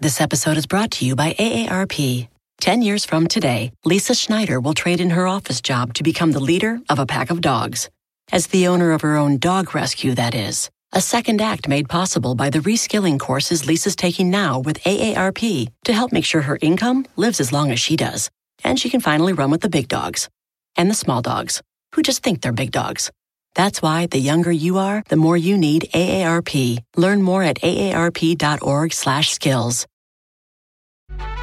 This episode is brought to you by AARP. Ten years from today, Lisa Schneider will trade in her office job to become the leader of a pack of dogs. As the owner of her own dog rescue, that is. A second act made possible by the reskilling courses Lisa's taking now with AARP to help make sure her income lives as long as she does. And she can finally run with the big dogs and the small dogs who just think they're big dogs. That's why the younger you are, the more you need AARP. Learn more at aarp.org/skills.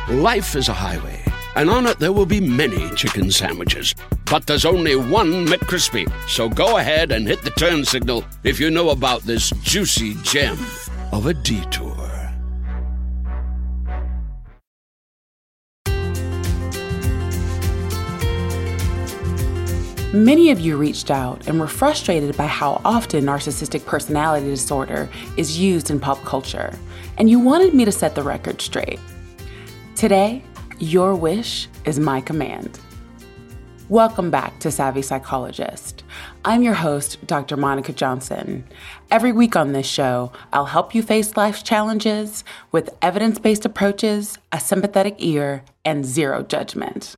Life is a highway, and on it there will be many chicken sandwiches. But there's only one McCrispy. So go ahead and hit the turn signal if you know about this juicy gem of a detour. Many of you reached out and were frustrated by how often narcissistic personality disorder is used in pop culture, and you wanted me to set the record straight. Today, your wish is my command. Welcome back to Savvy Psychologist. I'm your host, Dr. Monica Johnson. Every week on this show, I'll help you face life's challenges with evidence based approaches, a sympathetic ear, and zero judgment.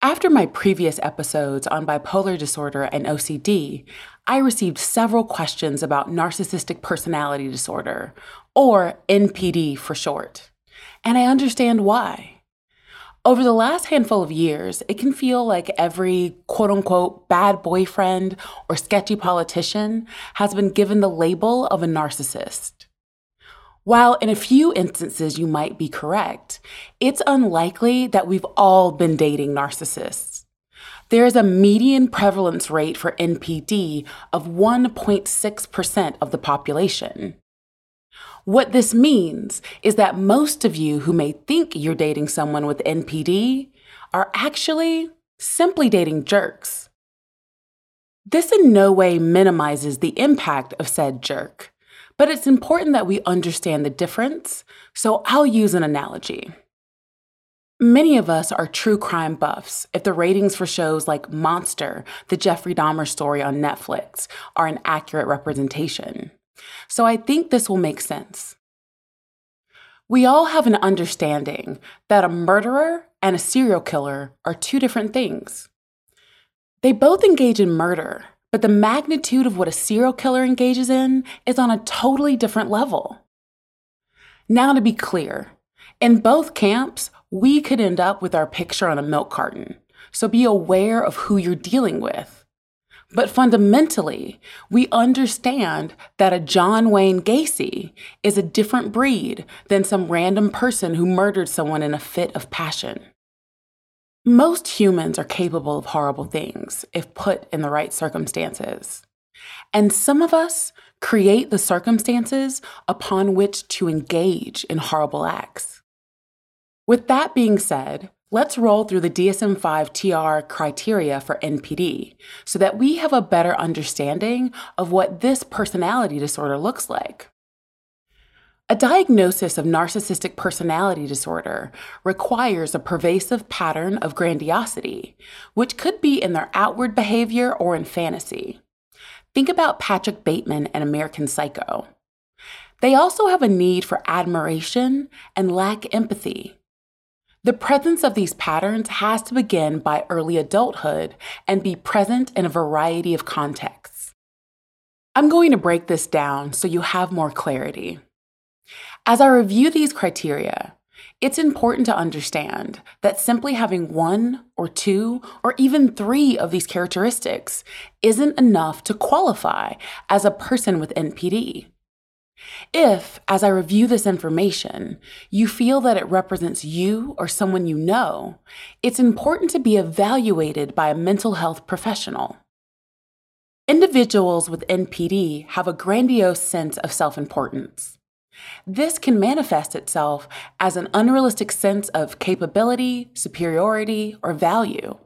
After my previous episodes on bipolar disorder and OCD, I received several questions about narcissistic personality disorder, or NPD for short. And I understand why. Over the last handful of years, it can feel like every quote unquote bad boyfriend or sketchy politician has been given the label of a narcissist. While in a few instances you might be correct, it's unlikely that we've all been dating narcissists. There is a median prevalence rate for NPD of 1.6% of the population. What this means is that most of you who may think you're dating someone with NPD are actually simply dating jerks. This in no way minimizes the impact of said jerk. But it's important that we understand the difference, so I'll use an analogy. Many of us are true crime buffs if the ratings for shows like Monster, the Jeffrey Dahmer story on Netflix, are an accurate representation. So I think this will make sense. We all have an understanding that a murderer and a serial killer are two different things. They both engage in murder, but the magnitude of what a serial killer engages in is on a totally different level. Now, to be clear, in both camps, we could end up with our picture on a milk carton, so be aware of who you're dealing with. But fundamentally, we understand that a John Wayne Gacy is a different breed than some random person who murdered someone in a fit of passion. Most humans are capable of horrible things if put in the right circumstances. And some of us create the circumstances upon which to engage in horrible acts. With that being said, let's roll through the DSM 5 TR criteria for NPD so that we have a better understanding of what this personality disorder looks like. A diagnosis of narcissistic personality disorder requires a pervasive pattern of grandiosity, which could be in their outward behavior or in fantasy. Think about Patrick Bateman and American Psycho. They also have a need for admiration and lack empathy. The presence of these patterns has to begin by early adulthood and be present in a variety of contexts. I'm going to break this down so you have more clarity. As I review these criteria, it's important to understand that simply having one or two or even three of these characteristics isn't enough to qualify as a person with NPD. If, as I review this information, you feel that it represents you or someone you know, it's important to be evaluated by a mental health professional. Individuals with NPD have a grandiose sense of self importance. This can manifest itself as an unrealistic sense of capability, superiority, or value.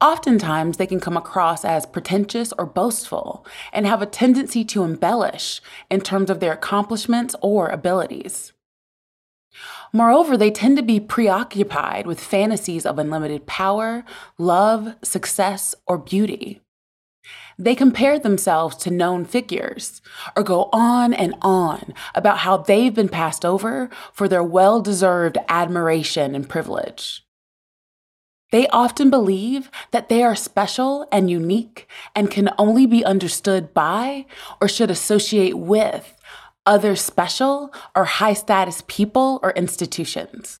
Oftentimes, they can come across as pretentious or boastful and have a tendency to embellish in terms of their accomplishments or abilities. Moreover, they tend to be preoccupied with fantasies of unlimited power, love, success, or beauty. They compare themselves to known figures or go on and on about how they've been passed over for their well deserved admiration and privilege. They often believe that they are special and unique and can only be understood by or should associate with other special or high status people or institutions.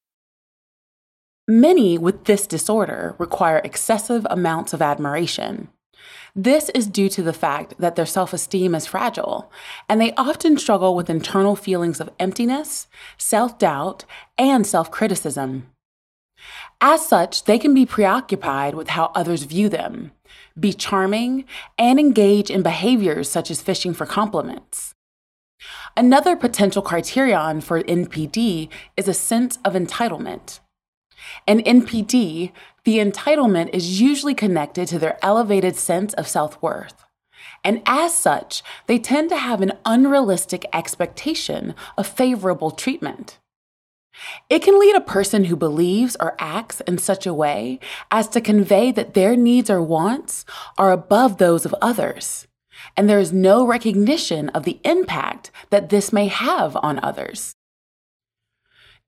Many with this disorder require excessive amounts of admiration. This is due to the fact that their self esteem is fragile, and they often struggle with internal feelings of emptiness, self doubt, and self criticism. As such, they can be preoccupied with how others view them, be charming, and engage in behaviors such as fishing for compliments. Another potential criterion for NPD is a sense of entitlement. In NPD, the entitlement is usually connected to their elevated sense of self worth. And as such, they tend to have an unrealistic expectation of favorable treatment. It can lead a person who believes or acts in such a way as to convey that their needs or wants are above those of others, and there is no recognition of the impact that this may have on others.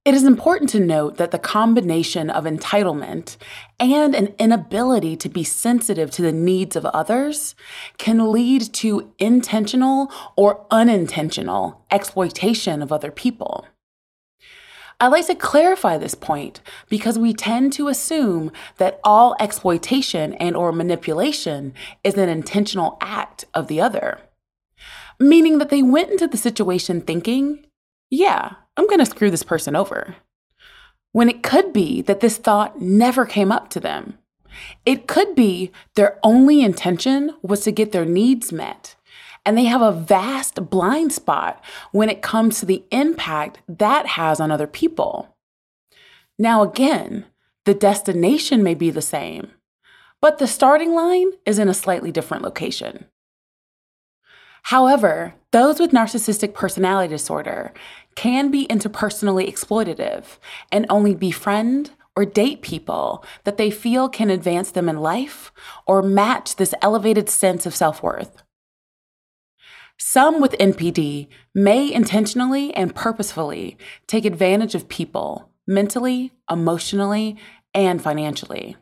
It is important to note that the combination of entitlement and an inability to be sensitive to the needs of others can lead to intentional or unintentional exploitation of other people. I like to clarify this point because we tend to assume that all exploitation and or manipulation is an intentional act of the other, meaning that they went into the situation thinking, yeah, I'm going to screw this person over. When it could be that this thought never came up to them. It could be their only intention was to get their needs met. And they have a vast blind spot when it comes to the impact that has on other people. Now, again, the destination may be the same, but the starting line is in a slightly different location. However, those with narcissistic personality disorder can be interpersonally exploitative and only befriend or date people that they feel can advance them in life or match this elevated sense of self worth. Some with NPD may intentionally and purposefully take advantage of people mentally, emotionally, and financially.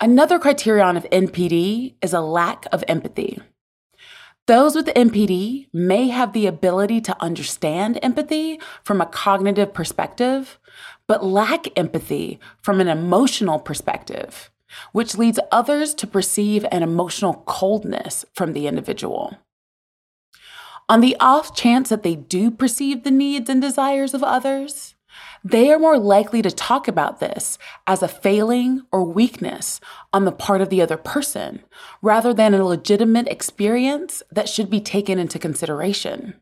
Another criterion of NPD is a lack of empathy. Those with NPD may have the ability to understand empathy from a cognitive perspective, but lack empathy from an emotional perspective, which leads others to perceive an emotional coldness from the individual. On the off chance that they do perceive the needs and desires of others, they are more likely to talk about this as a failing or weakness on the part of the other person rather than a legitimate experience that should be taken into consideration.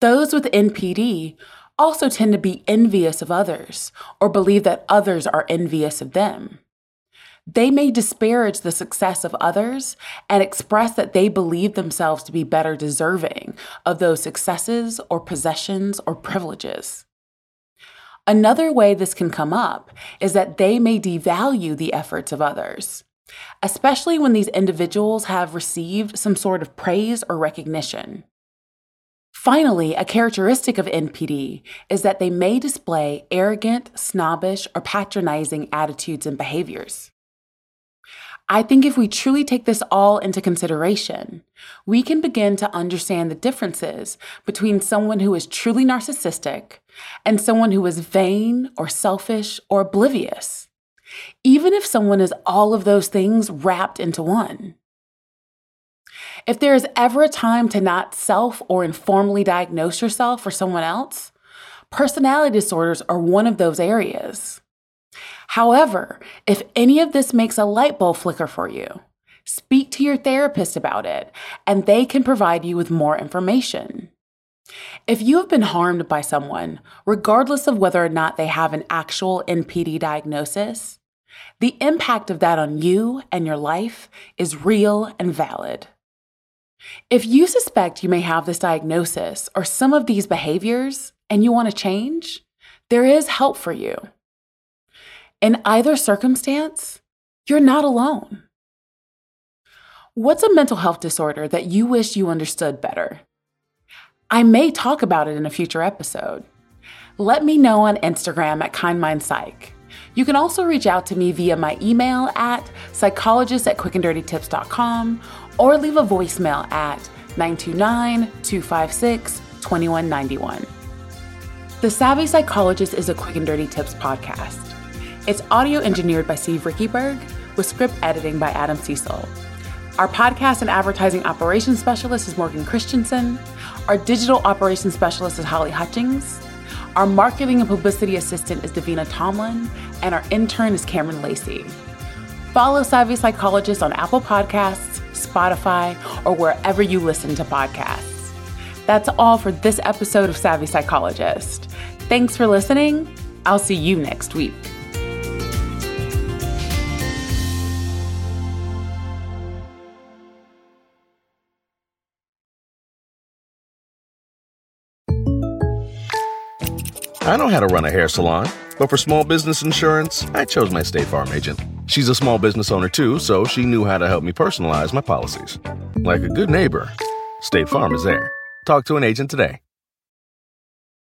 Those with NPD also tend to be envious of others or believe that others are envious of them. They may disparage the success of others and express that they believe themselves to be better deserving of those successes or possessions or privileges. Another way this can come up is that they may devalue the efforts of others, especially when these individuals have received some sort of praise or recognition. Finally, a characteristic of NPD is that they may display arrogant, snobbish, or patronizing attitudes and behaviors. I think if we truly take this all into consideration, we can begin to understand the differences between someone who is truly narcissistic and someone who is vain or selfish or oblivious, even if someone is all of those things wrapped into one. If there is ever a time to not self or informally diagnose yourself or someone else, personality disorders are one of those areas. However, if any of this makes a light bulb flicker for you, speak to your therapist about it and they can provide you with more information. If you have been harmed by someone, regardless of whether or not they have an actual NPD diagnosis, the impact of that on you and your life is real and valid. If you suspect you may have this diagnosis or some of these behaviors and you want to change, there is help for you. In either circumstance, you're not alone. What's a mental health disorder that you wish you understood better? I may talk about it in a future episode. Let me know on Instagram at KindMindPsych. You can also reach out to me via my email at psychologist at quickanddirtytips.com or leave a voicemail at 929 256 2191. The Savvy Psychologist is a Quick and Dirty Tips podcast. It's audio engineered by Steve Riekeberg with script editing by Adam Cecil. Our podcast and advertising operations specialist is Morgan Christensen. Our digital operations specialist is Holly Hutchings. Our marketing and publicity assistant is Davina Tomlin. And our intern is Cameron Lacey. Follow Savvy Psychologist on Apple Podcasts, Spotify, or wherever you listen to podcasts. That's all for this episode of Savvy Psychologist. Thanks for listening. I'll see you next week. I know how to run a hair salon, but for small business insurance, I chose my State Farm agent. She's a small business owner too, so she knew how to help me personalize my policies. Like a good neighbor, State Farm is there. Talk to an agent today.